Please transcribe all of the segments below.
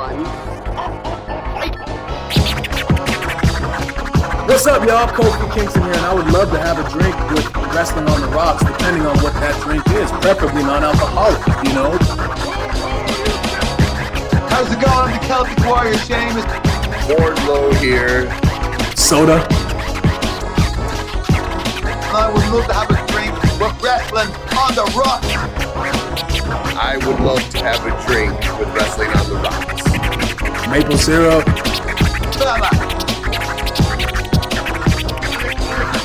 One. What's up, y'all? Kofi Kingston here, and I would love to have a drink with Wrestling on the Rocks, depending on what that drink is, preferably non-alcoholic, you know? How's it going? I'm the Celtic Warrior, Sheamus. Wardlow here. Soda. I would love to have a drink with Wrestling on the Rocks. I would love to have a drink with Wrestling on the Rocks. Maple syrup.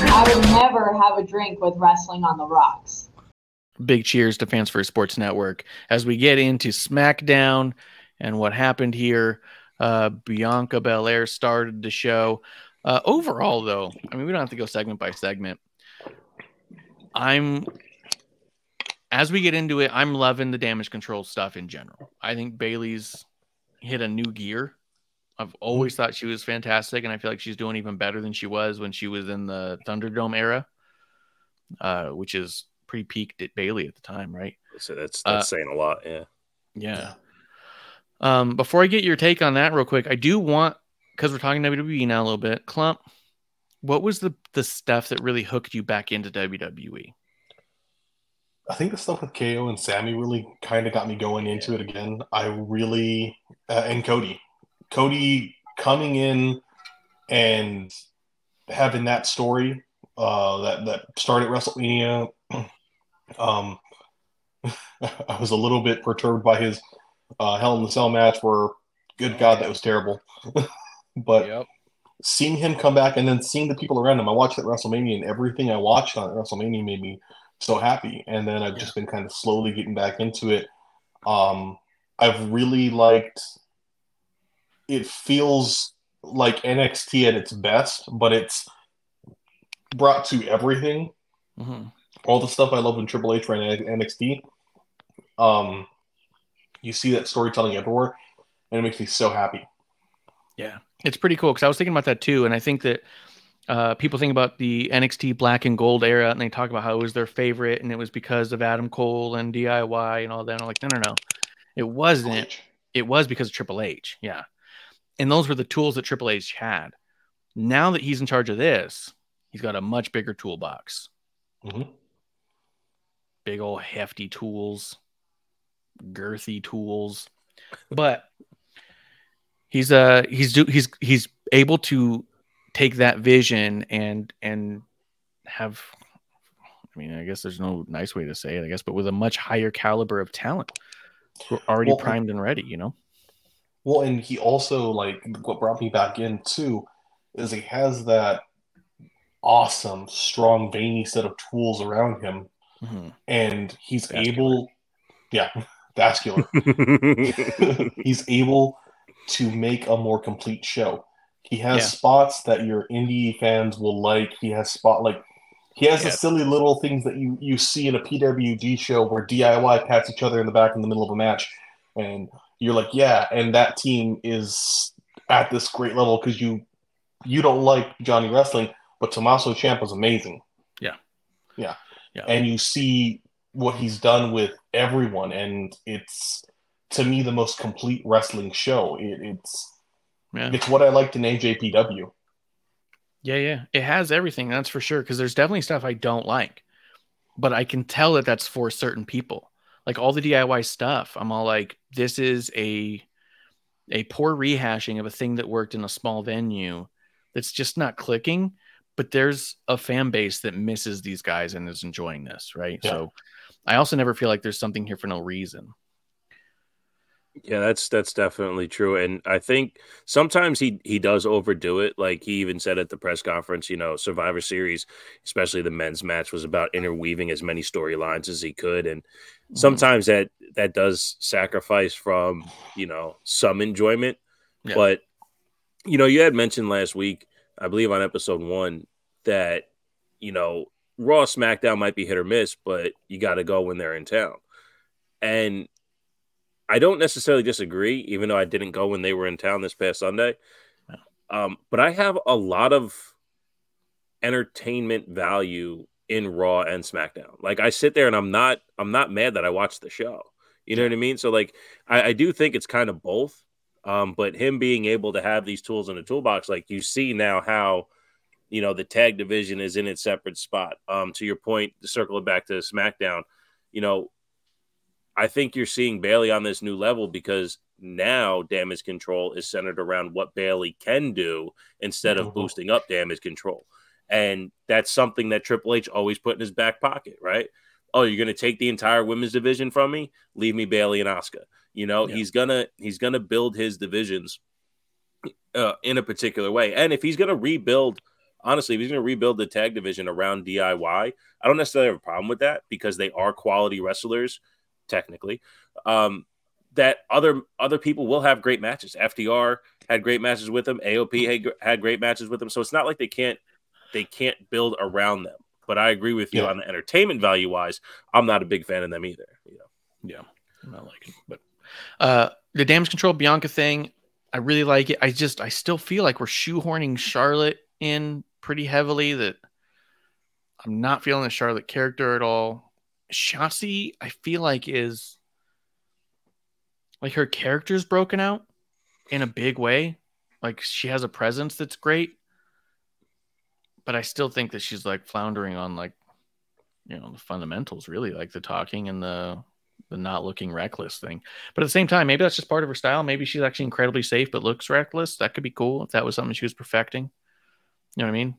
I would never have a drink with Wrestling on the Rocks. Big cheers to Fans First Sports Network as we get into SmackDown and what happened here. Uh, Bianca Belair started the show. Uh, overall, though, I mean, we don't have to go segment by segment. I'm as we get into it, I'm loving the damage control stuff in general. I think Bayley's hit a new gear. I've always thought she was fantastic, and I feel like she's doing even better than she was when she was in the Thunderdome era, uh, which is pretty peaked at Bayley at the time, right? So that's Uh, that's saying a lot. Yeah. Yeah. Um, before I get your take on that real quick, I do want because we're talking WWE now a little bit. Klump, what was the the stuff that really hooked you back into? WWE? I think the stuff with KO and Sammy really kind of got me going into it again. I really uh, and Cody, Cody coming in and having that story uh, that that started WrestleMania. Um, I was a little bit perturbed by his uh, Hell in the Cell match. Where, good God, that was terrible. but Yep. seeing him come back and then seeing the people around him, I watched that WrestleMania and everything I watched on WrestleMania made me so happy. And then I've just been kind of slowly getting back into it. Um, I've really liked. It feels like NXT at its best, but it's brought to everything. hmm All the stuff I love in Triple H ran NXT. Um, you see that storytelling everywhere, and it makes me so happy. Yeah, it's pretty cool because I was thinking about that too, and I think that uh, people think about the NXT Black and Gold era, and they talk about how it was their favorite, and it was because of Adam Cole and DIY and all that. And I'm like, no, no, no, it wasn't. It was because of Triple H. Yeah, and those were the tools that Triple H had. Now that he's in charge of this, he's got a much bigger toolbox. Mhm. Big old hefty tools, girthy tools, but he's uh he's do he's he's able to take that vision and and have I mean I guess there's no nice way to say it I guess but with a much higher caliber of talent who are already Well, primed and ready you know Well, and he also like what brought me back in too is he has that awesome, strong, veiny set of tools around him, Mhm. and he's Vascular. able, yeah, vascular. he's able to make a more complete show. He has Yeah. spots that your indie fans will like. He has spot like he has Yeah. the silly little things that you you see in a PWG show where DIY pats each other in the back in the middle of a match, and you're like, yeah, and that team is at this great level because you you don't like Johnny Wrestling, but Tommaso Ciampa's amazing. Yeah. yeah, Yeah. and you see what he's done with everyone, and it's to me the most complete wrestling show. It, it's yeah it's what I liked in AJPW. yeah yeah it has everything that's for sure because there's definitely stuff I don't like but I can tell that that's for certain people like all the DIY stuff. I'm all like, this is a a poor rehashing of a thing that worked in a small venue that's just not clicking. But there's a fan base that misses these guys and is enjoying this, right? Yeah. So I also never feel like there's something here for no reason. Yeah, that's that's definitely true, and I think sometimes he he does overdo it. Like he even said at the press conference, you know, Survivor Series, especially the men's match, was about interweaving as many storylines as he could, and mm-hmm. sometimes that that does sacrifice from you know some enjoyment. Yeah. But you know, you had mentioned last week, I believe on episode one, that you know Raw SmackDown might be hit or miss, but you got to go when they're in town, and I don't necessarily disagree, even though I didn't go when they were in town this past Sunday. Um, but I have a lot of entertainment value in Raw and SmackDown. Like I sit there and I'm not I'm not mad that I watched the show. You know what I mean? So like I, I do think it's kind of both. Um, but him being able to have these tools in the toolbox, like you see now how you know the tag division is in its separate spot. Um, to your point, to circle it back to SmackDown, you know, I think you're seeing Bayley on this new level because now damage control is centered around what Bayley can do instead of Mhm. boosting up damage control. And that's something that Triple H always put in his back pocket, right? Oh, you're going to take the entire women's division from me? Leave me Bayley and Asuka. You know, Yeah. he's going to he's going to build his divisions uh, in a particular way. And if he's going to rebuild honestly, if he's going to rebuild the tag division around DIY, I don't necessarily have a problem with that because they are quality wrestlers technically. Um, that other other people will have great matches. FTR had great matches with them. AOP had, had great matches with them. So it's not like they can't they can't build around them. But I agree with you Yeah. on the entertainment value wise. I'm not a big fan of them either. You know? Yeah, I'm not liking, it. but uh, the damage control Bianca thing, I really like it. I just, I still feel like we're shoehorning Charlotte in pretty heavily. That I'm not feeling the Charlotte character at all. Shotzi, I feel like is like her character's broken out in a big way. Like she has a presence that's great, but I still think that she's like floundering on like you know the fundamentals really like the talking and the the not looking reckless thing. But at the same time maybe that's just part of her style. Maybe she's actually incredibly safe but looks reckless. That could be cool if that was something she was perfecting. You know what i mean?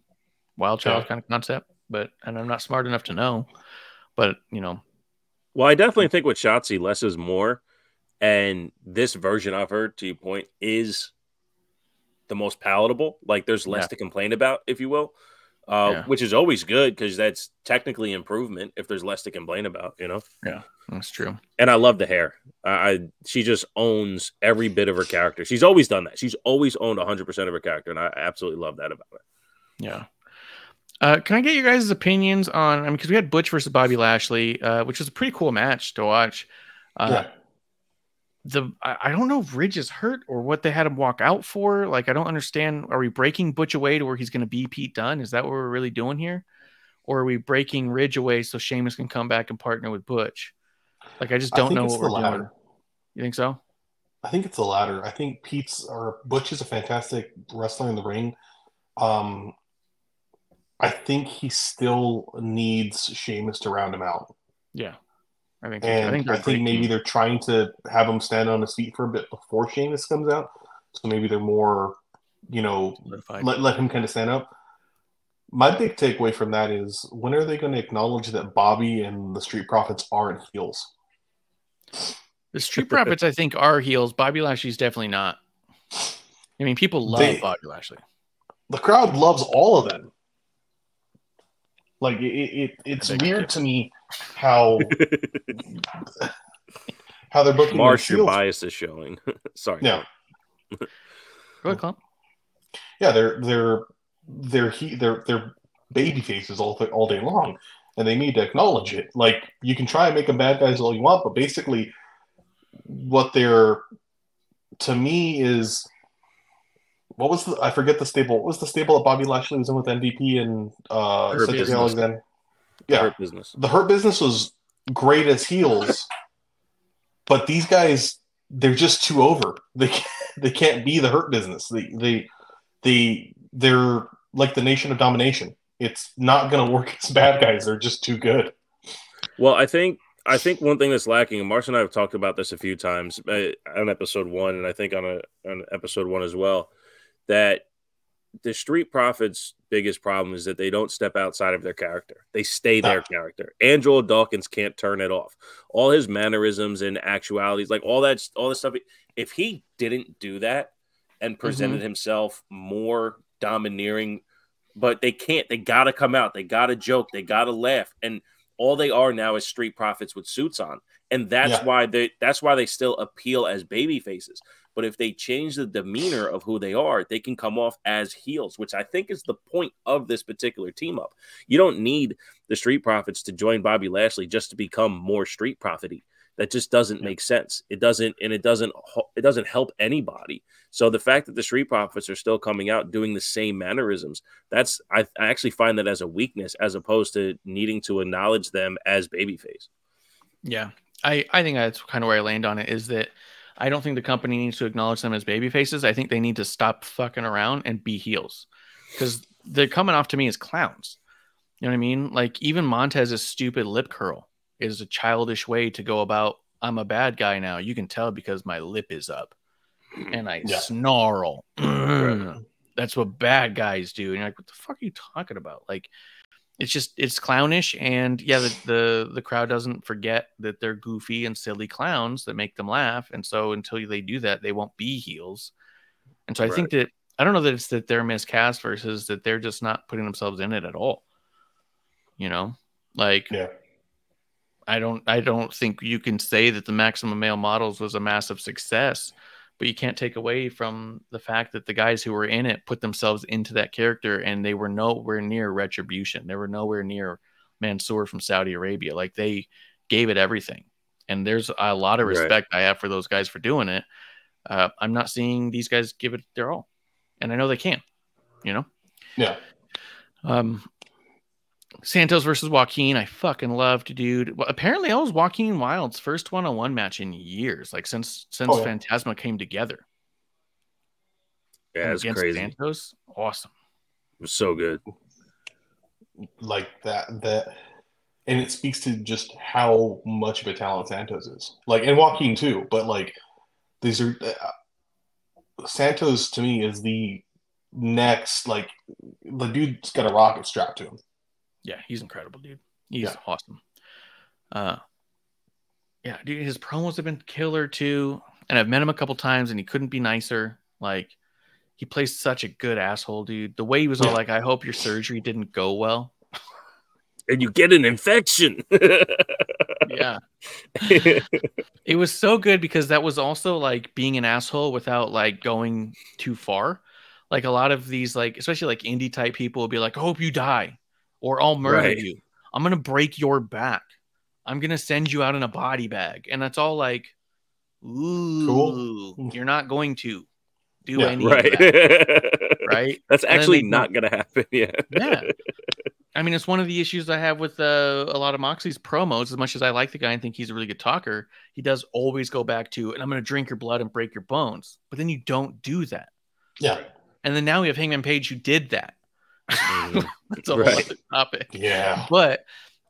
Wild child Yeah. kind of concept but and i'm not smart enough to know but you know Well, I definitely think with Shotzi, less is more. And this version of her, to your point, is the most palatable. Like there's less Yeah. to complain about, if you will, uh, Yeah. which is always good because that's technically improvement if there's less to complain about, you know? Yeah, that's true And I love the hair. I, I she just owns every bit of her character. She's always done that. She's always owned 100% of her character. And I absolutely love that about her. Yeah. Uh, can I get your guys' opinions on? I mean, because we had Butch versus Bobby Lashley, uh, which was a pretty cool match to watch. Uh, yeah. The I, I don't know if Ridge is hurt or what they had him walk out for. Like, I don't understand. Are we breaking Butch away to where he's going to be Pete Dunne? Is that what we're really doing here? Or are we breaking Ridge away so Sheamus can come back and partner with Butch? Like, I just don't think know what we're latter. doing. You think so? I think it's the latter. I think Pete's or Butch is a fantastic wrestler in the ring. Um, I think he still needs Sheamus to round him out, Yeah. I think. and I think, they're a great maybe team. they're trying to have him stand on his feet for a bit before Sheamus comes out. So maybe they're more, you know, solidified. let, let him kind of stand up. My big takeaway from that is when are they going to acknowledge that Bobby and the Street Profits aren't heels? The Street Profits, I think, are heels. Bobby Lashley's definitely not. I mean, people love They- Bobby Lashley. the crowd loves all of them. Like it, it it's weird to me how how they're booking Marsh, their your heels. bias is showing. Sorry. Yeah, Go ahead, Klump. yeah, they're they're they're he, they're they're baby faces all th- all day long, and they need to acknowledge it. Like you can try and make them bad guys all you want, but basically, what they're to me is what was the I forget the stable. What was the stable that Bobby Lashley was in with MVP and uh, Hurt Cedric Business. Alexander? Yeah, Hurt business. the Hurt Business was great as heels, but these guys they're just too over. They can't, they can't be the Hurt Business. They they they they're like the Nation of Domination. It's not going to work as bad guys. They're just too good. Well, I think I think one thing that's lacking, and Marsh and I have talked about this a few times uh, on episode one, and I think on a on episode one as well, that the Street Profits' biggest problem is that they don't step outside of their character. They stay their ah. character. Angelo Dawkins can't turn it off. All his mannerisms and actualities, like all that, all this stuff. If he didn't do that and presented mm-hmm. himself more domineering, but they can't. They got to come out. They got to joke. They got to laugh. And all they are now is street profits with suits on, and that's yeah. why they that's why they still appeal as baby faces. But if they change the demeanor of who they are, they can come off as heels, which I think is the point of this particular team up. You don't need the Street Profits to join Bobby Lashley just to become more Street Profity. That just doesn't make sense. It doesn't, and it doesn't, it doesn't help anybody. So the fact that the Street Profits are still coming out doing the same mannerisms, that's I, I actually find that as a weakness as opposed to needing to acknowledge them as babyface. Yeah, I I think that's kind of where I land on it. Is that I don't think the company needs to acknowledge them as baby faces. I think they need to stop fucking around and be heels because they're coming off to me as clowns. You know what I mean? Like even Montez's stupid lip curl is a childish way to go about. I'm a bad guy now. You can tell because my lip is up and I yeah. snarl. That's what bad guys do. And you're like, what the fuck are you talking about? Like, it's just it's clownish and yeah the, the the crowd doesn't forget that they're goofy and silly clowns that make them laugh and so until they do that they won't be heels. And so i think that i don't know that it's that they're miscast versus that they're just not putting themselves in it at all you know? Like yeah. I don't i don't think you can say that the maximum male models was a massive success but you can't take away from the fact that the guys who were in it put themselves into that character and they were nowhere near retribution. They were nowhere near Mansoor from Saudi Arabia. Like they gave it everything. And there's a lot of respect right. I have for those guys for doing it. Uh, I'm not seeing these guys give it their all. And I know they can, you know? Yeah. Um, Santos versus Joaquin, I fucking loved, dude. Well, apparently, that was Joaquin Wilde's first one-on-one match in years, like since since oh, yeah. Fantasma came together. Yeah, it's crazy. Santos, awesome. It was so good. Like that, that, and it speaks to just how much of a talent Santos is. Like, and Joaquin too, but like, these are uh, Santos to me is the next like the dude's got a rocket strapped to him yeah, he's incredible, dude. He's yeah. awesome. Uh, yeah, dude, his promos have been killer too. And I've met him a couple times, and he couldn't be nicer. Like, he plays such a good asshole, dude. The way he was all like, "I hope your surgery didn't go well," and you get an infection. yeah, it was so good because that was also like being an asshole without like going too far. Like a lot of these, like especially like indie type people, will be like, "I hope you die," or I'll murder right. you. I'm gonna break your back. I'm gonna send you out in a body bag. And that's all like, ooh, cool. you're not going to do yeah, any right. That, right? That's actually not gonna happen. Yeah. yeah. I mean, it's one of the issues I have with uh, a lot of Moxley's promos. As much as I like the guy and think he's a really good talker, he does always go back to, and I'm going to drink your blood and break your bones. But then you don't do that. Yeah. And then now we have Hangman Page who did that. Mm-hmm. That's a right. whole other topic. Yeah. But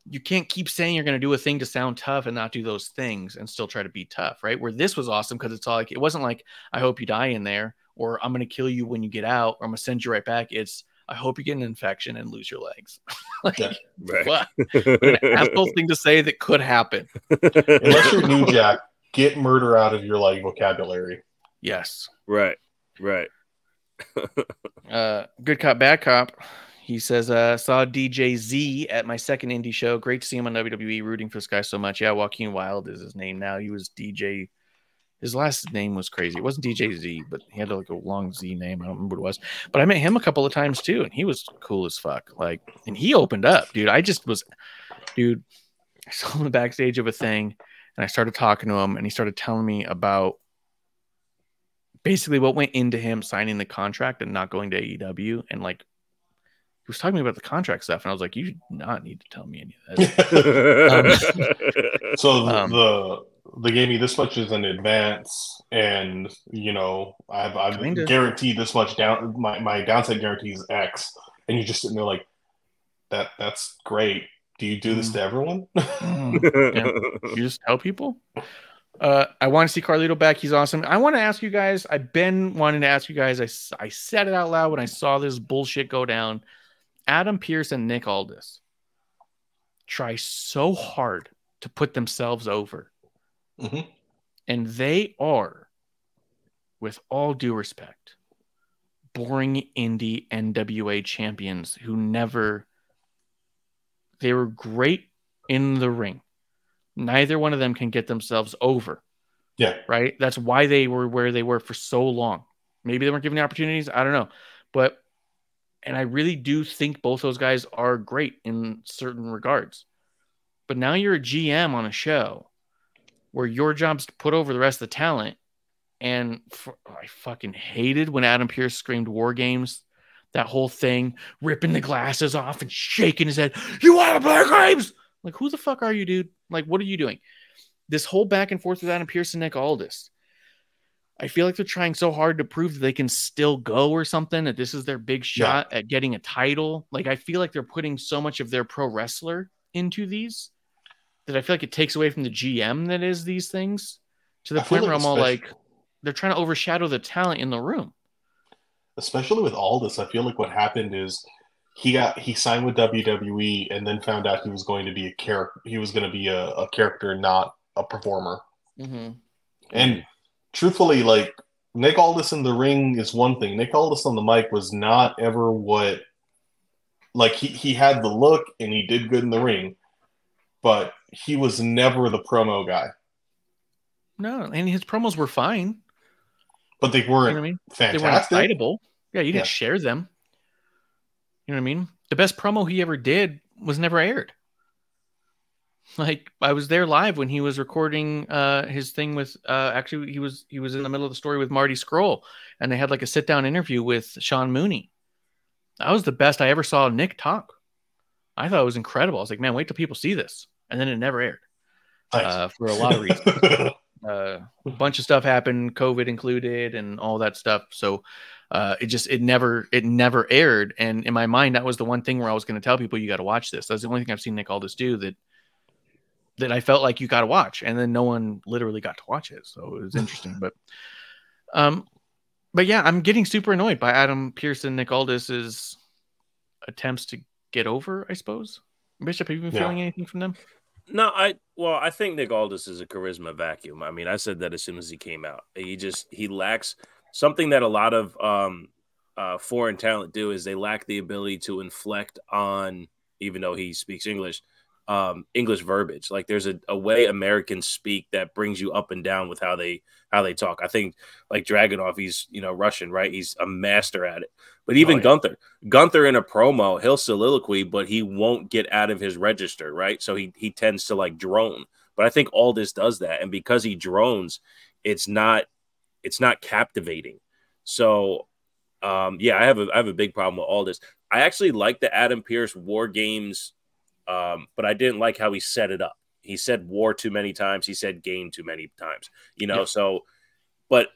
you can't keep saying you're going to do a thing to sound tough and not do those things and still try to be tough, right? Where this was awesome because it's all like, it wasn't like, I hope you die in there or I'm going to kill you when you get out or I'm going to send you right back. It's, I hope you get an infection and lose your legs. like, yeah, right. what? An asshole thing to say that could happen. Unless you're New Jack, get murder out of your like vocabulary. Yes. Right. Right. Uh, good cop, bad cop. He says, uh, saw DJ Z at my second indie show. Great to see him on WWE, rooting for this guy so much. Yeah, Joaquin Wilde is his name now. He was DJ. His last name was crazy. It wasn't DJ Z, but he had like a long Z name. I don't remember what it was. But I met him a couple of times too, and he was cool as fuck. Like, and he opened up, dude. I just was, dude. I saw him in the backstage of a thing, and I started talking to him, and he started telling me about basically what went into him signing the contract and not going to AEW and like he was talking about the contract stuff and I was like, you do not need to tell me any of that. um, so the, um, the they gave me this much as an advance and you know I've, I've guaranteed this much down my, my downside guarantee is X and you're just sitting there like that that's great Do you do this to everyone? Mm, yeah. You just tell people. Uh, I want to see Carlito back. He's awesome. I want to ask you guys. I've been wanting to ask you guys. I, I said it out loud when I saw this bullshit go down. Adam Pearce and Nick Aldis try so hard to put themselves over, Mhm. and they are, with all due respect, boring indie NWA champions who never. They were great in the ring. Neither one of them can get themselves over Yeah. right? That's why they were where they were for so long. Maybe they weren't given the opportunities. I don't know. But, and I really do think both those guys are great in certain regards. But now you're a GM on a show where your job's to put over the rest of the talent. And for, oh, I fucking hated when Adam Pearce screamed war games. That whole thing, ripping the glasses off and shaking his head. You want to play games? Like, who the fuck are you, dude? Like, what are you doing? this whole back and forth with Adam Pearce and Nick Aldis. I feel like they're trying so hard to prove that they can still go or something, that this is their big shot at getting a title. Like, I feel like they're putting so much of their pro wrestler into these that I feel like it takes away from the GM that is these things to the I point where like I'm all like, they're trying to overshadow the talent in the room. especially with Aldis, I feel like what happened is he got he signed with WWE and then found out he was going to be a character. He was going to be a, a character, not a performer. Mm-hmm. And truthfully, like Nick Aldis in the ring is one thing. Nick Aldis on the mic was not ever what like he, he had the look and he did good in the ring, but he was never the promo guy. No, and his promos were fine. But they weren't what I mean? They weren't fantastic. excitable. Yeah, you didn't Yeah. share them. You know what I mean? The best promo he ever did was never aired. Like I was there live when he was recording uh his thing with uh actually he was he was in the middle of the story with Marty Scurll and they had like a sit down interview with Sean Mooney. That was the best I ever saw Nick talk. I thought it was incredible. I was like, man, wait till people see this. And then it never aired Nice. uh, for a lot of reasons uh, a bunch of stuff happened, COVID included, and all that stuff. So uh, it just it never it never aired. And in my mind, that was the one thing where I was going to tell people you got to watch this. That's the only thing I've seen Nick Aldis do that that I felt like you got to watch, and then no one literally got to watch it. So it was interesting, but um, but yeah, I'm getting super annoyed by Adam Pearson, Nick Aldis's attempts to get over. I suppose. Bishop, have you been Yeah. feeling anything from them? No, I well, I think Nick Aldis is a charisma vacuum. I mean, I said that as soon as he came out. He just he lacks something that a lot of um uh foreign talent do is they lack the ability to inflect on even though he speaks English, um English verbiage. Like there's a, a way Americans speak that brings you up and down with how they how they talk. I think like Dragunov, he's you know Russian, right? He's a master at it. But even Oh, yeah. Gunther, Gunther in a promo, he'll soliloquy, but he won't get out of his register, right? So he he tends to like drone. But I think Aldis does that, and because he drones, it's not it's not captivating. So um yeah, I have a I have a big problem with Aldis. I actually like the Adam Pearce War Games, um, but I didn't like how he set it up. He said war too many times. He said game too many times. You know, Yeah. so but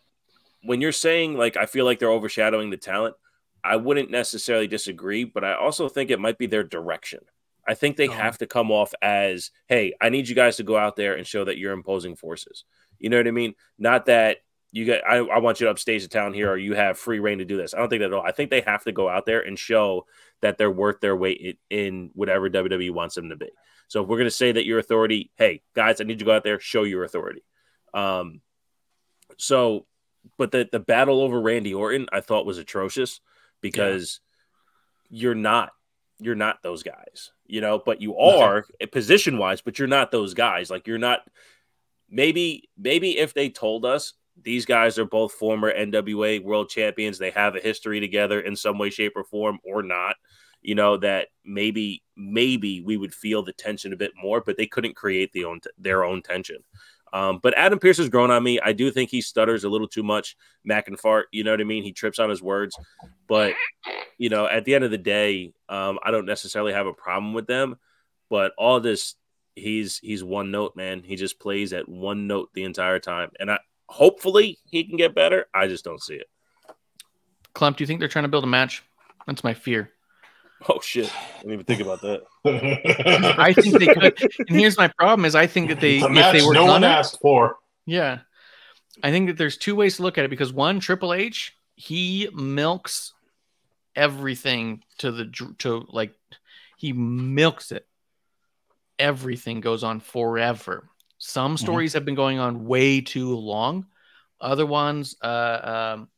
when you're saying like I feel like they're overshadowing the talent, I wouldn't necessarily disagree, but I also think it might be their direction. I think they Oh. have to come off as, hey, I need you guys to go out there and show that you're imposing forces. You know what I mean? Not that you get, I, I want you to upstage the town here or you have free reign to do this. I don't think that at all. I think they have to go out there and show that they're worth their weight in, whatever WWE wants them to be. So if we're going to say that your authority, hey, guys, I need you to go out there, show your authority. Um, so, but the, the battle over Randy Orton, I thought was atrocious because you're not you're not those guys, you know, but you are position wise, but you're not those guys. Like you're not maybe maybe if they told us these guys are both former NWA world champions, they have a history together in some way, shape, or form, or not, you know, that maybe maybe we would feel the tension a bit more, but they couldn't create the own their own tension. Um, but Adam Pearce has grown on me. I do think he stutters a little too much, Mac and fart. You know what I mean? He trips on his words. But you know, at the end of the day, um, I don't necessarily have a problem with them. But Aldis, he's he's one note, man. He just plays at one note the entire time, and I hopefully he can get better. I just don't see it. Klump, do you think they're trying to build a match? That's my fear. Oh shit! I didn't even think about that. I think they could. And here's my problem: is I think that they the if match they were no one gonna- asked for. Yeah. I think that there's two ways to look at it because one, Triple H, he milks everything to the to like he milks it. Everything goes on forever. Some stories have been going on way too long. Other ones, uh, um,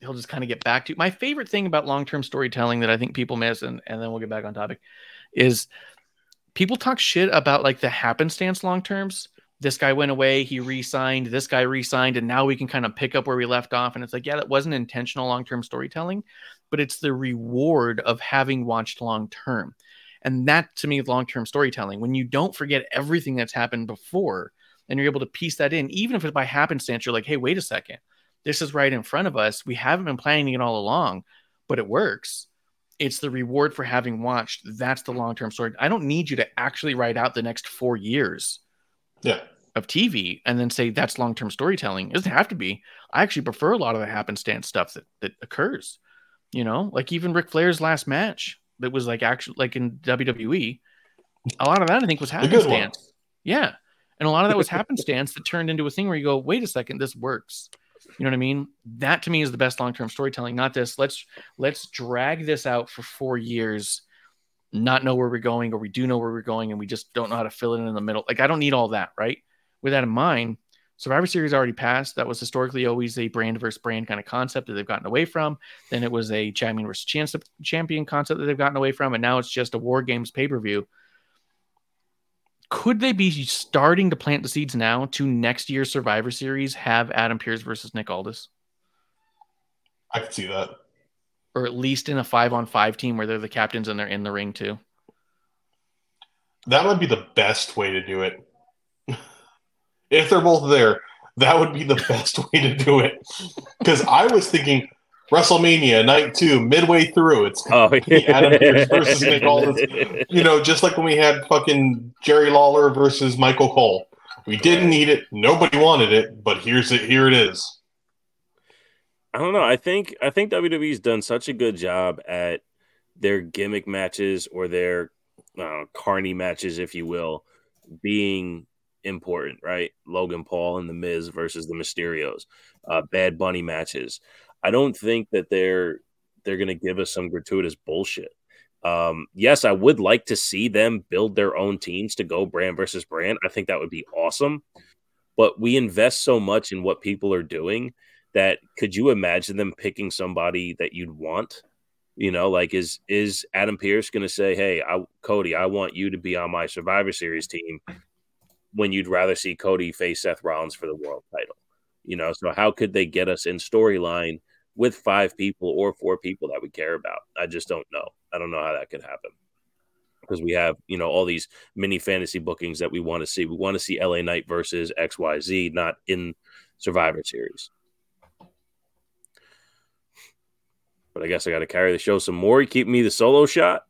he'll just kind of get back to. My favorite thing about long-term storytelling that I think people miss, and, and then we'll get back on topic, is people talk shit about like the happenstance long terms. This guy went away, he re-signed, this guy re-signed, and now we can kind of pick up where we left off. And it's like, yeah, that wasn't intentional long-term storytelling, but it's the reward of having watched long term. And that to me is long-term storytelling. When you don't forget everything that's happened before and you're able to piece that in, even if it's by happenstance, you're like, hey, wait a second. This is right in front of us. We haven't been planning it all along, but it works it's the reward for having watched. That's the long term story. I don't need you to actually write out the next four years Yeah. of TV and then say that's long term storytelling. It doesn't have to be. I actually prefer a lot of the happenstance stuff that, that occurs. You know, like even Ric Flair's last match that was like actually like in WWE. A lot of that I think was happenstance. Yeah. And a lot of that was happenstance that turned into a thing where you go, wait a second, this works. You know what I mean? That to me is the best long-term storytelling, not this. Let's let's drag this out for four years, not know where we're going, or we do know where we're going, and we just don't know how to fill it in in the middle. Like I don't need all that, right? With that in mind, Survivor Series already passed. That was historically always a brand versus brand kind of concept that they've gotten away from. Then it was a champion versus chance champion concept that they've gotten away from, and now it's just a War Games pay per view. Could they be starting to plant the seeds now to next year's Survivor Series have Adam Pearce versus Nick Aldis? I could see that. or at least in a five on five team where they're the captains and they're in the ring too. That would be the best way to do it. If they're both there, that would be the best way to do it. Because I was thinking WrestleMania night two, midway through, it's Oh, Adam Pearce versus Nick Aldis. you know, just like when we had fucking Jerry Lawler versus Michael Cole. We didn't need it, nobody wanted it, but here's it. Here it is. I don't know. I think I think WWE's done such a good job at their gimmick matches or their uh, carny matches, if you will, being important, right? Logan Paul and the Miz versus the Mysterios, uh, Bad Bunny matches. I don't think that they're they're going to give us some gratuitous bullshit. Um, yes, I would like to see them build their own teams to go brand versus brand. I think that would be awesome. But we invest so much in what people are doing that could you imagine them picking somebody that you'd want? You know, like is is Adam Pearce going to say, "Hey, I, Cody, I want you to be on my Survivor Series team," when you'd rather see Cody face Seth Rollins for the world title? You know, so how could they get us in storyline with five people or four people that we care about? I just don't know. I don't know how that could happen because we have you know all these mini fantasy bookings that we want to see. We want to see LA Knight versus X Y Z, not in Survivor Series. But I guess I got to carry the show some more. Keep me the solo shot.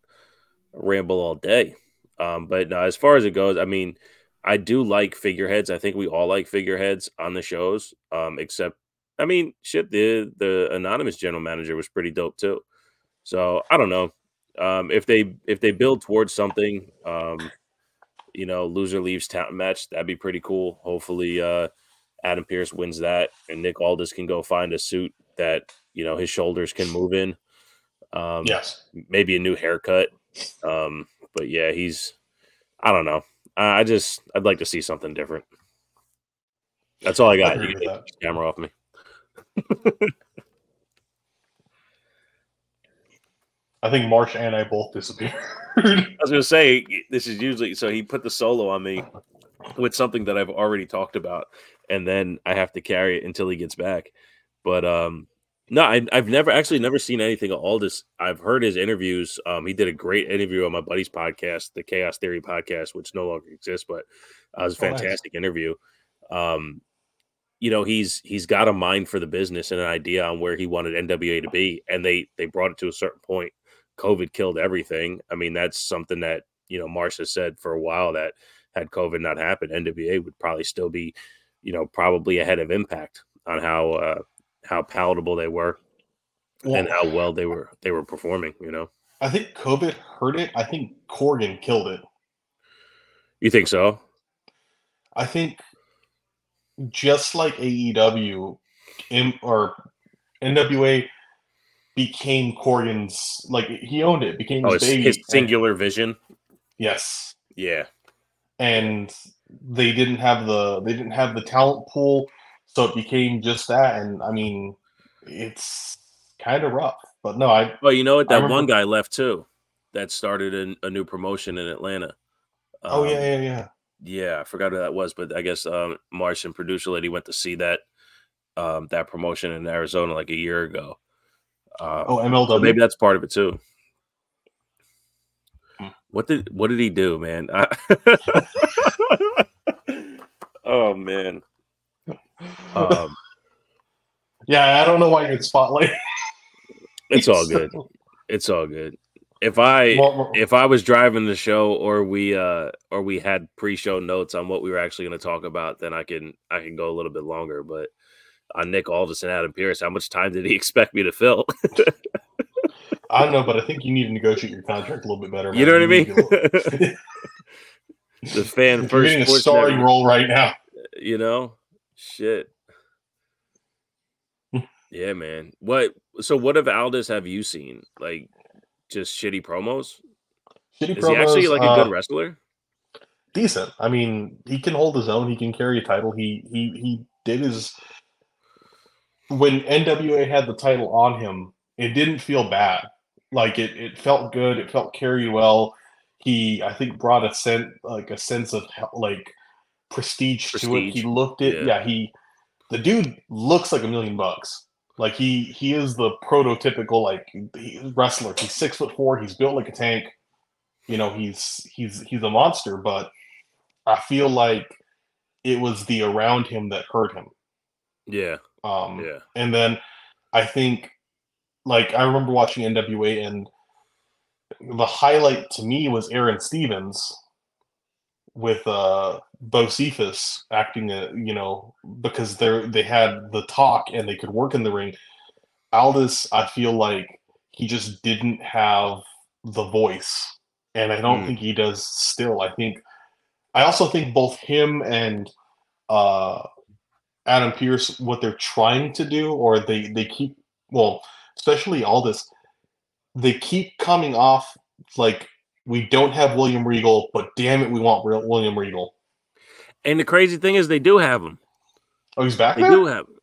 I ramble all day. Um, but no, as far as it goes, I mean, I do like figureheads. I think we all like figureheads on the shows. Um, except, I mean, shit, the the anonymous general manager was pretty dope too. So I don't know um, if they if they build towards something. Um, you know, loser leaves town match. That'd be pretty cool. Hopefully, uh, Adam Pearce wins that, and Nick Aldis can go find a suit that you know his shoulders can move in. Um, Yes. maybe a new haircut. Um, but yeah, he's. I don't know. I I just I'd like to see something different. That's all I got. agree You with can that. take the camera off me. I think Marsh and I both disappeared. I was gonna say this is usually so he put the solo on me with something that I've already talked about, and then I have to carry it until he gets back. But um, no, I, I've never actually never seen anything of Aldis. I've heard his interviews. Um, he did a great interview on my buddy's podcast, the Chaos Theory podcast, which no longer exists, but uh, it was a Oh, nice. fantastic interview. Um, you know, he's he's got a mind for the business and an idea on where he wanted NWA to be, and they they brought it to a certain point. COVID killed everything. I mean, that's something that you know Marsha said for a while that had COVID not happened, NWA would probably still be, you know, probably ahead of Impact on how uh, how palatable they were and how well they were they were performing. You know, I think COVID hurt it. I think Corgan killed it. You think so? I think just like AEW M- or NWA became Corgan's like he owned it, became Oh, his his, baby. his and- singular vision. yes. Yeah. And they didn't have the they didn't have the talent pool, so it became just that. And I mean, it's kind of rough. But no, I Well, you know what? That one guy left too. That started a, a new promotion in Atlanta. oh yeah, Um, yeah, yeah. Yeah, I forgot who that was, but I guess um Martian producer lady went to see that um that promotion in Arizona like a year ago. Uh, Oh, MLW. so maybe that's part of it too. Hmm. What did what did he do, man? I- oh man. Um, yeah, I don't know why you're spotlight. it's all good. It's all good. If I Well, if I was driving the show or we uh or we had pre-show notes on what we were actually going to talk about, then I can I can go a little bit longer. But on Nick Aldis and Adam Pearce, how much time did he expect me to fill? I don't know, but I think you need to negotiate your contract a little bit better. you know what I mean? The fan You're first getting a starring role right now. you know? Shit. yeah, man. What so what of Aldis have you seen? Like just shitty promos? Shitty Is he actually promos, like a uh, good wrestler? decent. I mean, he can hold his own. He can carry a title. He he he did his when NWA had the title on him. It didn't feel bad. Like it, it felt good. It felt carry well. He, I think, brought a sense like a sense of like prestige, to it. He looked it. yeah. Yeah. he the dude looks like a million bucks. Like he he is the prototypical like he, wrestler. He's six foot four. He's built like a tank. You know, he's he's he's a monster. But I feel like it was the around him that hurt him. Yeah, Um, yeah. and then I think, like, I remember watching NWA, and the highlight to me was Aaron Stevens with uh, Bo Cephas acting, a, you know, because they're they had the talk and they could work in the ring. Aldis, I feel like he just didn't have the voice, and I don't Hmm. think he does still. I think, I also think both him and uh, Adam Pearce what they're trying to do, or they they keep well, especially Aldis, they keep coming off like we don't have William Regal, but damn it, we want real William Regal. And the crazy thing is, they do have him. Oh, he's back. They there? do have him.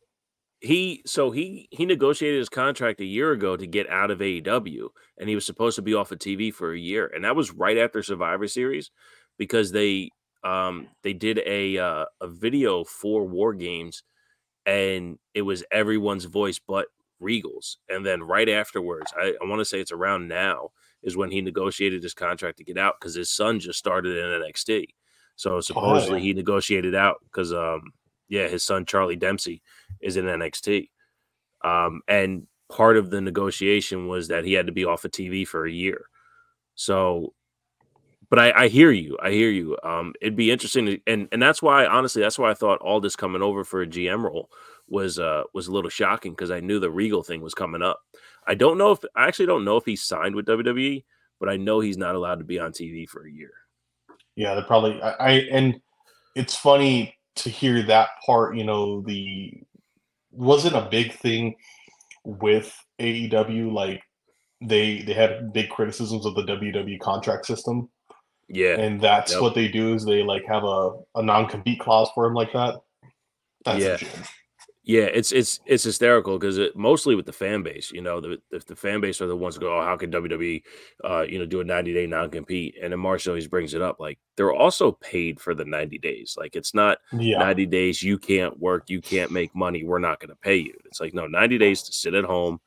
He so he he negotiated his contract a year ago to get out of AEW, and he was supposed to be off of TV for a year, and that was right after Survivor Series, because they um they did a uh, a video for War Games, and it was everyone's voice but Regal's, and then right afterwards, I, I want to say it's around now is when he negotiated his contract to get out because his son just started in NXT, so supposedly he negotiated out because um yeah his son Charlie Dempsey is in NXT. Um, and part of the negotiation was that he had to be off of TV for a year. So, but I, I hear you. I hear you. Um, it'd be interesting, to, and and that's why honestly, that's why I thought Aldis coming over for a GM role was uh was a little shocking because I knew the Regal thing was coming up. I don't know if I actually don't know if he signed with WWE, but I know he's not allowed to be on TV for a year. Yeah, they probably. I, I and it's funny to hear that part. You know, the wasn't a big thing with AEW. Like they they had big criticisms of the WWE contract system, Yeah, and that's Yep. what they do is they like have a, a non compete clause for him like that. That's Yeah. Yeah, it's it's it's hysterical because it mostly with the fan base. You know, the, the the fan base are the ones who go, "Oh, how can WWE, uh, you know, do a ninety day non compete?" And then Marshall always brings it up, like they're also paid for the ninety days. Like it's not Yeah, ninety days you can't work, you can't make money, we're not going to pay you. It's like no ninety days to sit at home,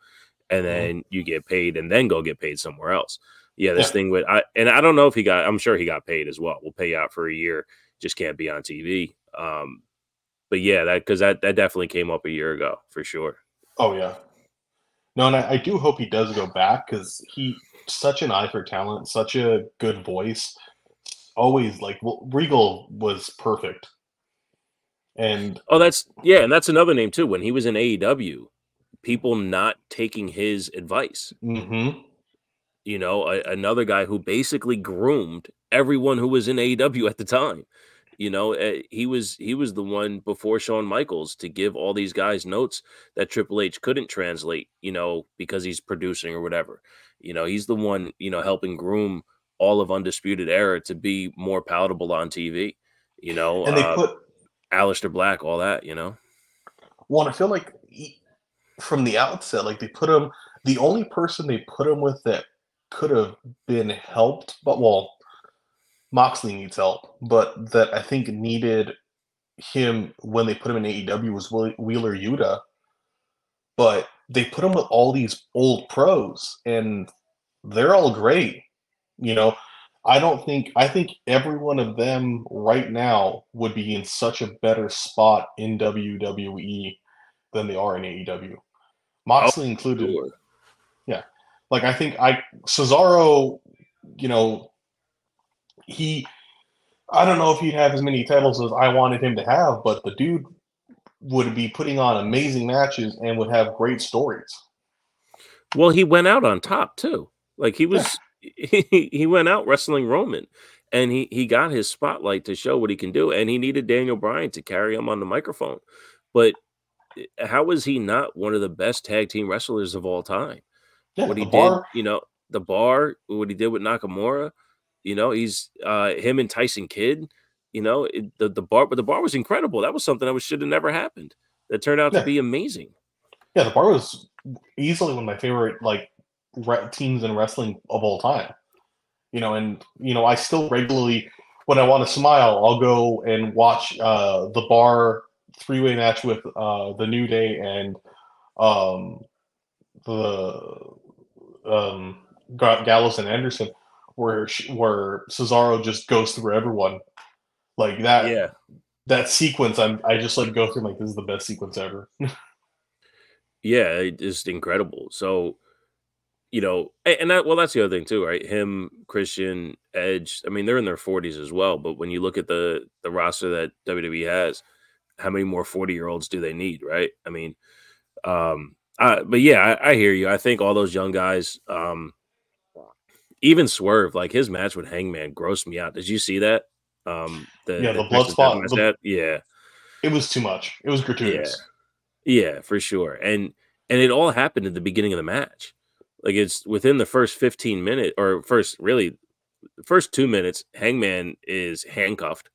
and then you get paid, and then go get paid somewhere else. Yeah, this Yeah. thing with I and I don't know if he got. I'm sure he got paid as well. We'll pay you out for a year, just can't be on TV. Um, but yeah, that because that that definitely came up a year ago for sure. Oh yeah. No, and I, I do hope he does go back because he such an eye for talent, such a good voice. Always like well, Regal was perfect, and Oh, that's yeah, and that's another name too. When he was in AEW, people not taking his advice. mhm. you know, a, another guy who basically groomed everyone who was in AEW at the time. You know, uh, he was he was the one before Shawn Michaels to give all these guys notes that Triple H couldn't translate, you know, because he's producing or whatever. You know, he's the one, you know, helping groom all of Undisputed Era to be more palatable on TV. You know, and they uh, put Aleister Black, all that. You know, well, I feel like from the outset, like they put him. The only person they put him with that could have been helped, but well, Moxley needs help, but that I think needed him when they put him in AEW was Wheeler Yuta. But they put him with all these old pros, and they're all great. You know, I don't think I think every one of them right now would be in such a better spot in WWE than they are in AEW. Moxley oh, included. Sure. Yeah. Like I think I Cesaro, you know, he I don't know if he'd have as many titles as I wanted him to have, but the dude would be putting on amazing matches and would have great stories. Well, he went out on top too. Like he was yeah. he, he went out wrestling Roman and he he got his spotlight to show what he can do and he needed Daniel Bryan to carry him on the microphone. But eh, how is he not one of the best tag team wrestlers of all time? Yeah, what he did, you know, the bar, what he did with Nakamura, you know, he's uh him and Tyson Kidd. You know, it, the the bar, but the bar was incredible. That was something that was should have never happened. That turned out yeah. to be amazing. Yeah, the bar was easily one of my favorite like re- teams in wrestling of all time. You know, and you know, I still regularly when I want to smile, I'll go and watch uh the bar three way match with uh the New Day and um the um Gallows and Anderson where where Cesaro just goes through everyone like that. Yeah, that sequence. I'm I just like go through like this is the best sequence ever. yeah, it's incredible. So you know, and that well, that's the other thing too, right? Him, Christian, Edge. I mean, they're in their 40s as well. But when you look at the the roster that WWE has, how many more 40 year olds do they need, right? I mean, um, I, but yeah, I, I, hear you. I think all those young guys, um, even Swerve, like his match with Hangman, grossed me out. Did you see that? Um, the, yeah, the, the blood spot. The, yeah, it was too much. It was gratuitous. Yeah. yeah, for sure. And and it all happened at the beginning of the match. Like it's within the first fifteen minutes, or first really, first two minutes. Hangman is handcuffed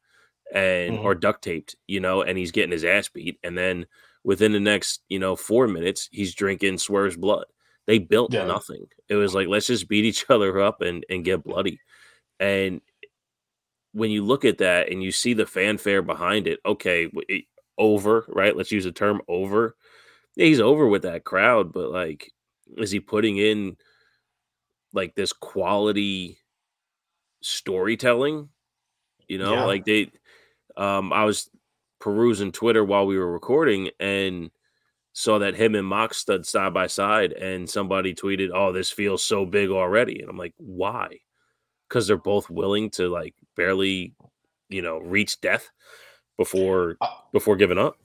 and mm-hmm. or duct taped, you know, and he's getting his ass beat. And then within the next, you know, four minutes, he's drinking Swerve's blood. They built yeah. nothing. It was like let's just beat each other up and and get bloody. And when you look at that and you see the fanfare behind it, okay, it, over, right? Let's use the term over. Yeah, he's over with that crowd, but like, is he putting in like this quality storytelling? You know, yeah. like they, um, I was perusing Twitter while we were recording, and saw that him and Mox stood side by side, and somebody tweeted, "Oh, this feels so big already," and I'm like, "Why?" Because they're both willing to like barely, you know, reach death before uh, before giving up.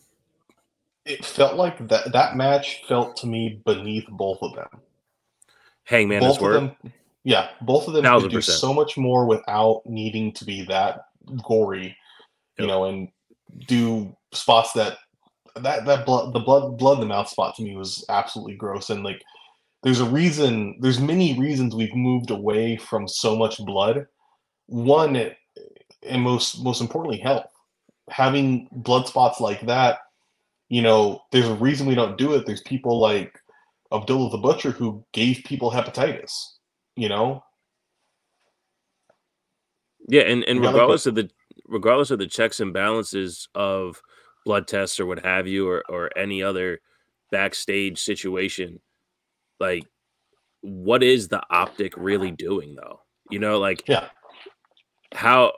It felt like that that match felt to me beneath both of them. Hangman both of them, yeah, both of them could do so much more without needing to be that gory, you yep. know, and do spots that that that blood the blood blood in the mouth spot to me was absolutely gross. And like there's a reason there's many reasons we've moved away from so much blood. One eh, and most most importantly health. Having blood spots like that you know there's a reason we don't do it. There's people like abdullah the butcher who gave people hepatitis you know? Yeah and and regardless of the regardless of the checks and balances of blood tests or what have you, or or any other backstage situation, like what is the optic really doing though? You know, like yeah, how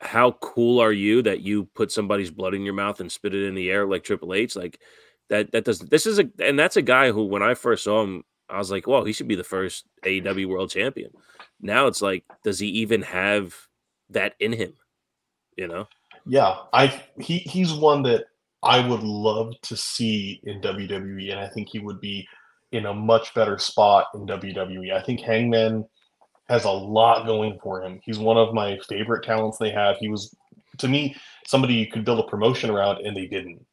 how cool are you that you put somebody's blood in your mouth and spit it in the air like Triple H? Like that that does this is a and that's a guy who when I first saw him, I was like, well, he should be the first AEW world champion. Now it's like, does he even have that in him? You know? Yeah, I he he's one that I would love to see in WWE, and I think he would be in a much better spot in WWE. I think Hangman has a lot going for him. He's one of my favorite talents they have. He was, to me, somebody you could build a promotion around, and they didn't.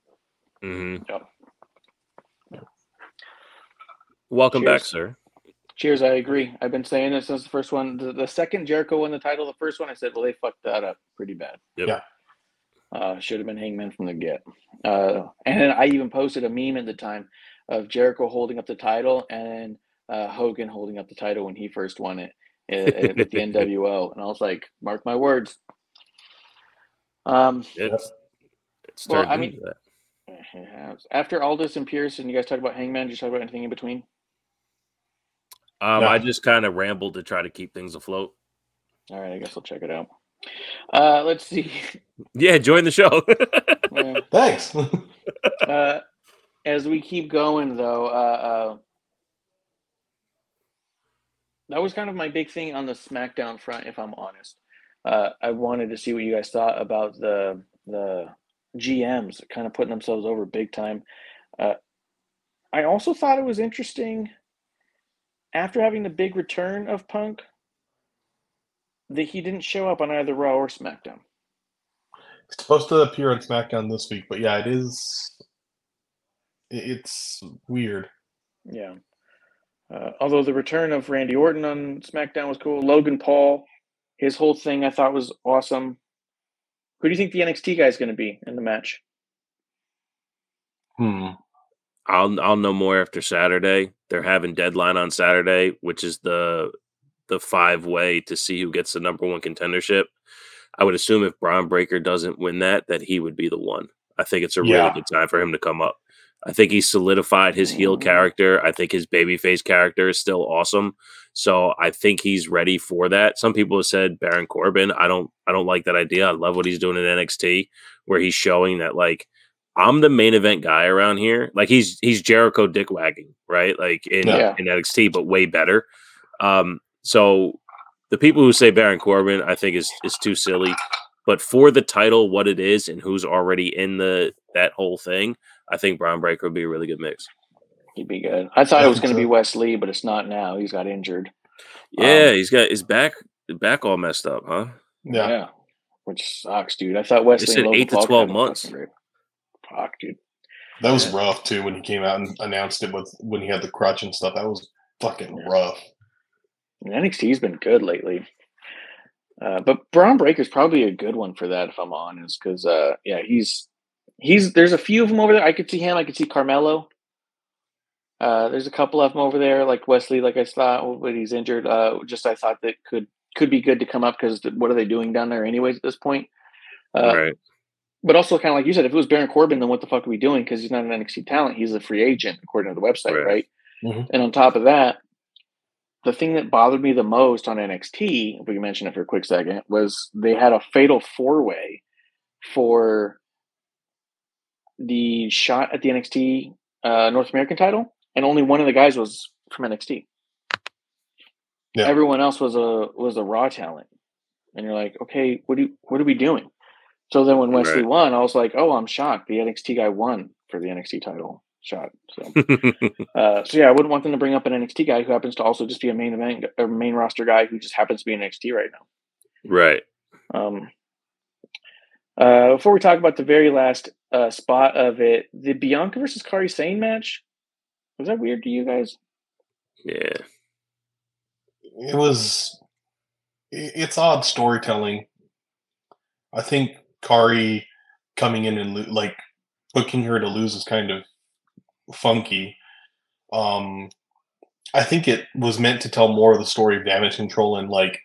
Mm-hmm. Yep. Welcome back, sir. Cheers. I agree. I've been saying this since the first one. The, the second Jericho won the title, the first one, I said, well, they fucked that up pretty bad. Yep. Yeah. Uh, should have been Hangman from the get. Uh, and I even posted a meme at the time of Jericho holding up the title and uh, Hogan holding up the title when he first won it at, the NWO. And I was like, mark my words. Um, It's, it's Well, I mean- that. After Aldis and Pearson, you guys talk about Hangman, did you talk about anything in between? Um, No. I just kind of rambled to try to keep things afloat. All right, I guess I'll check it out. Uh, let's see. Yeah, join the show. Uh, Thanks. uh, as we keep going, though, uh, uh, that was kind of my big thing on the SmackDown front. If I'm honest, uh, I wanted to see what you guys thought about the the GMs kind of putting themselves over big time. Uh, I also thought it was interesting after having the big return of Punk that he didn't show up on either Raw or SmackDown. It's supposed to appear on SmackDown this week, but yeah, it is. It's weird. Yeah. Uh, although the return of Randy Orton on SmackDown was cool. Logan Paul, his whole thing I thought was awesome. Who do you think the NXT guy is going to be in the match? Hmm. I'll I'll know more after Saturday. They're having deadline on Saturday, which is the the five way to see who gets the number one contendership. I would assume if Bron Breakker doesn't win that, that he would be the one. I think it's a really good time for him to come up. I think he's solidified his heel character. I think his babyface character is still awesome. So I think he's ready for that. Some people have said Baron Corbin. I don't I don't like that idea. I love what he's doing in NXT, where he's showing that like I'm the main event guy around here. Like he's he's Jericho dick wagging, right? Like in, Yeah. in NXT, but way better. Um, so the people who say Baron Corbin, I think is is too silly. But for the title, what it is, and who's already in the that whole thing, I think Bron Breakker would be a really good mix. He'd be good. I thought it was going to be so. Wes Lee, but it's not now. He's got injured. Yeah, Um, he's got his back back all messed up, huh? Yeah. Which sucks, dude. I thought Wes Lee said and Logan eight to 12 months. Fuck, dude. That was rough too when he came out and announced it with when he had the crutch and stuff. That was fucking Yeah. rough. And NXT's been good lately. Uh, but Bron Breakker's probably a good one for that, if I'm honest, because uh, yeah, he's he's there's a few of them over there. I could see him. I could see Carmelo. Uh, there's a couple of them over there, like Wes Lee, like I thought, but he's injured. Uh, just I thought that could could be good to come up because what are they doing down there anyways at this point? Uh, right. But also, kind of like you said, if it was Baron Corbin, then what the fuck are we doing? Because he's not an NXT talent; he's a free agent, according to the website, Right. right? Mhm. And on top of that, the thing that bothered me the most on NXT, if we can mention it for a quick second, was they had a fatal four way for the shot at the NXT uh, North American title, and only one of the guys was from NXT. Yeah. Everyone else was a was a Raw talent, and you're like, okay, what do you, what are we doing? So then when Wes Lee Right. won, I was like, oh, I'm shocked. The NXT guy won for the NXT title shot. So. Uh, so yeah, I wouldn't want them to bring up an NXT guy who happens to also just be a main event, a main roster guy who just happens to be in NXT right now. right. Um, uh, before we talk about the very last uh, spot of it, the Bianca versus Kairi Sane match was that weird to you guys? Yeah. It was. It's odd storytelling. I think Kairi coming in and lo- like booking her to lose is kind of funky. Um, I think it was meant to tell more of the story of Damage CTRL and like,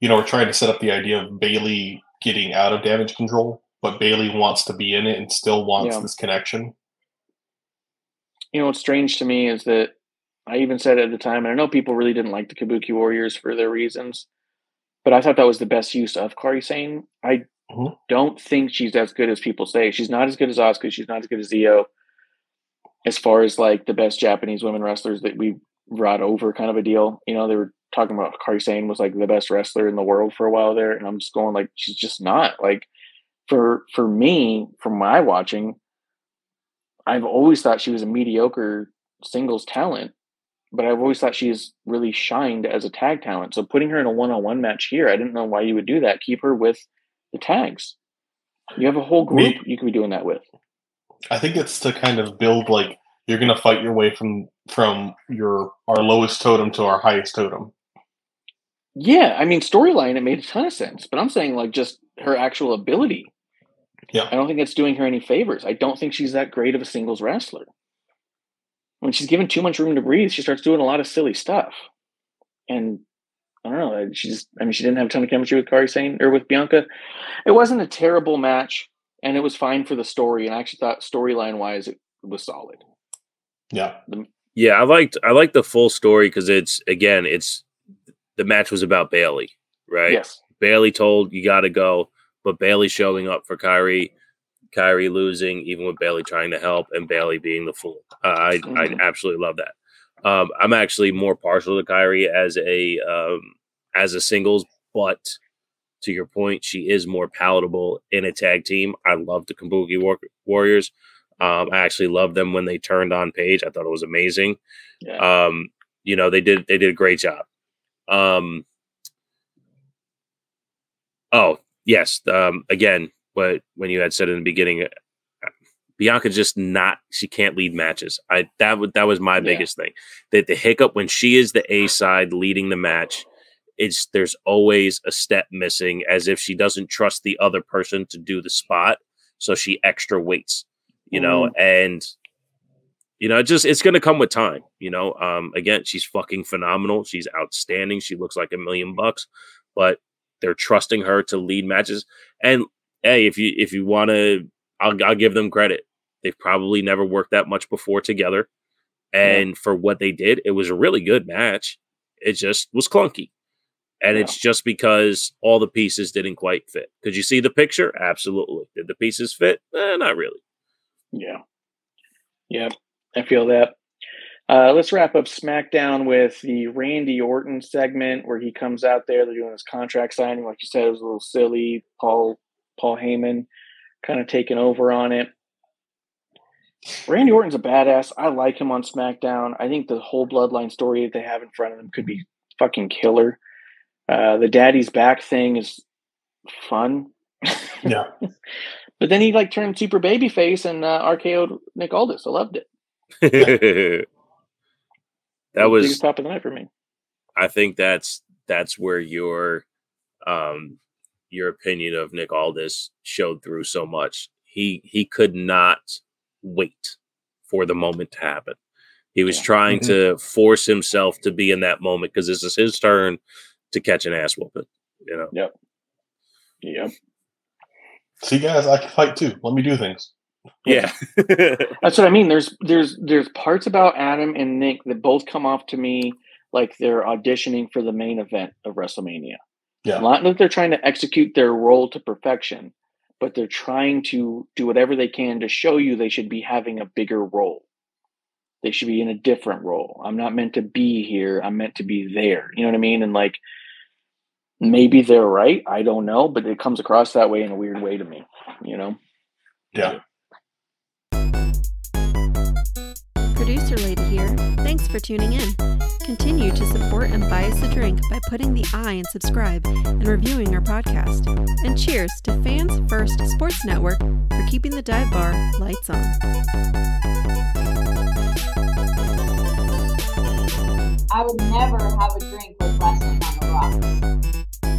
you know, we're trying to set up the idea of Bayley getting out of Damage CTRL, but Bayley wants to be in it and still wants Yeah. this connection. You know what's strange to me is that I even said at the time, and I know people really didn't like the Kabuki Warriors for their reasons, but I thought that was the best use of Kairi Sane. I Mhm. don't think she's as good as people say. She's not as good as Asuka. She's not as good as Io. As far as like the best Japanese women wrestlers that we brought over, kind of a deal. You know, they were talking about Kairi Sane was like the best wrestler in the world for a while there, and I'm just going like she's just not. Like for for me, from my watching, I've always thought she was a mediocre singles talent, but I've always thought she's really shined as a tag talent. So putting her in a one-on-one match here, I didn't know why you would do that. Keep her with the tags. You have a whole group Me- you could be doing that with. I think it's to kind of build like you're gonna fight your way from from your our lowest totem to our highest totem. Yeah, I mean storyline, it made a ton of sense, but I'm saying like just her actual ability. Yeah. I don't think it's doing her any favors. I don't think she's that great of a singles wrestler. When she's given too much room to breathe, she starts doing a lot of silly stuff. And I don't know. She just, I mean, she didn't have a ton of chemistry with Kairi Sane or with Bianca. It wasn't a terrible match, and it was fine for the story. And I actually thought storyline wise, it was solid. Yeah. Yeah, I liked I liked the full story because it's again, it's the match was about Bayley, right? Yes. Bayley told you got to go, but Bayley showing up for Kairi, Kairi losing, even with Bayley trying to help, and Bayley being the fool. Uh, I I Mhm. absolutely love that. Um, I'm actually more partial to Kairi as a um, as a singles, but to your point, she is more palatable in a tag team. I love the Kabuki War- Warriors. Um, I actually loved them when they turned on Paige. I thought it was amazing. Yeah. Um, you know, they did they did a great job. Um, oh yes. Um, again, what when you had said in the beginning, uh, Bianca's just not. She can't lead matches. I that was that was my Yeah. biggest thing. That the hiccup when she is the A side leading the match, it's there's always a step missing, as if she doesn't trust the other person to do the spot, so she extra waits. You know, and you know, it just it's gonna come with time. You know, um, again, she's fucking phenomenal. She's outstanding. She looks like a million bucks, but they're trusting her to lead matches. And hey, if you if you want to, I'll I'll give them credit. They've probably never worked that much before together, and for what they did, it was a really good match. It just was clunky. And it's just because all the pieces didn't quite fit. Could you see the picture? Absolutely. Did the pieces fit? Eh, not really. Yeah. Yeah, I feel that. Uh, let's wrap up SmackDown with the Randy Orton segment where he comes out there. They're doing his contract signing, like you said, it was a little silly. Paul Paul Heyman kind of taking over on it. Randy Orton's a badass. I like him on SmackDown. I think the whole bloodline story that they have in front of them could be fucking killer. Uh, the daddy's back thing is fun. Yeah. But then he like turned super baby face and uh, RKO'd Nick Aldis. I loved it. that was biggest pop of the night for me. I think that's that's where your um your opinion of Nick Aldis showed through so much. He he could not wait for the moment to happen. He was trying Mhm. to force himself to be in that moment because this is his turn to catch an ass whooping. You know. Yep. Yep. See, guys, I can fight too. Let me do things. Yeah. That's what I mean. There's there's there's parts about Adam and Nick that both come off to me like they're auditioning for the main event of WrestleMania. Yeah. Not that they're trying to execute their role to perfection, but they're trying to do whatever they can to show you they should be having a bigger role. They should be in a different role. I'm not meant to be here. I'm meant to be there. You know what I mean? And like maybe they're right. I don't know, but it comes across that way in a weird way to me, you know? Yeah. Producer Lady here. Thanks for tuning in. Continue to support and buy us a drink by putting the I in subscribe and reviewing our podcast. And cheers to Fans First Sports Network for keeping the dive bar lights on. I would never have a drink with wrestling on は。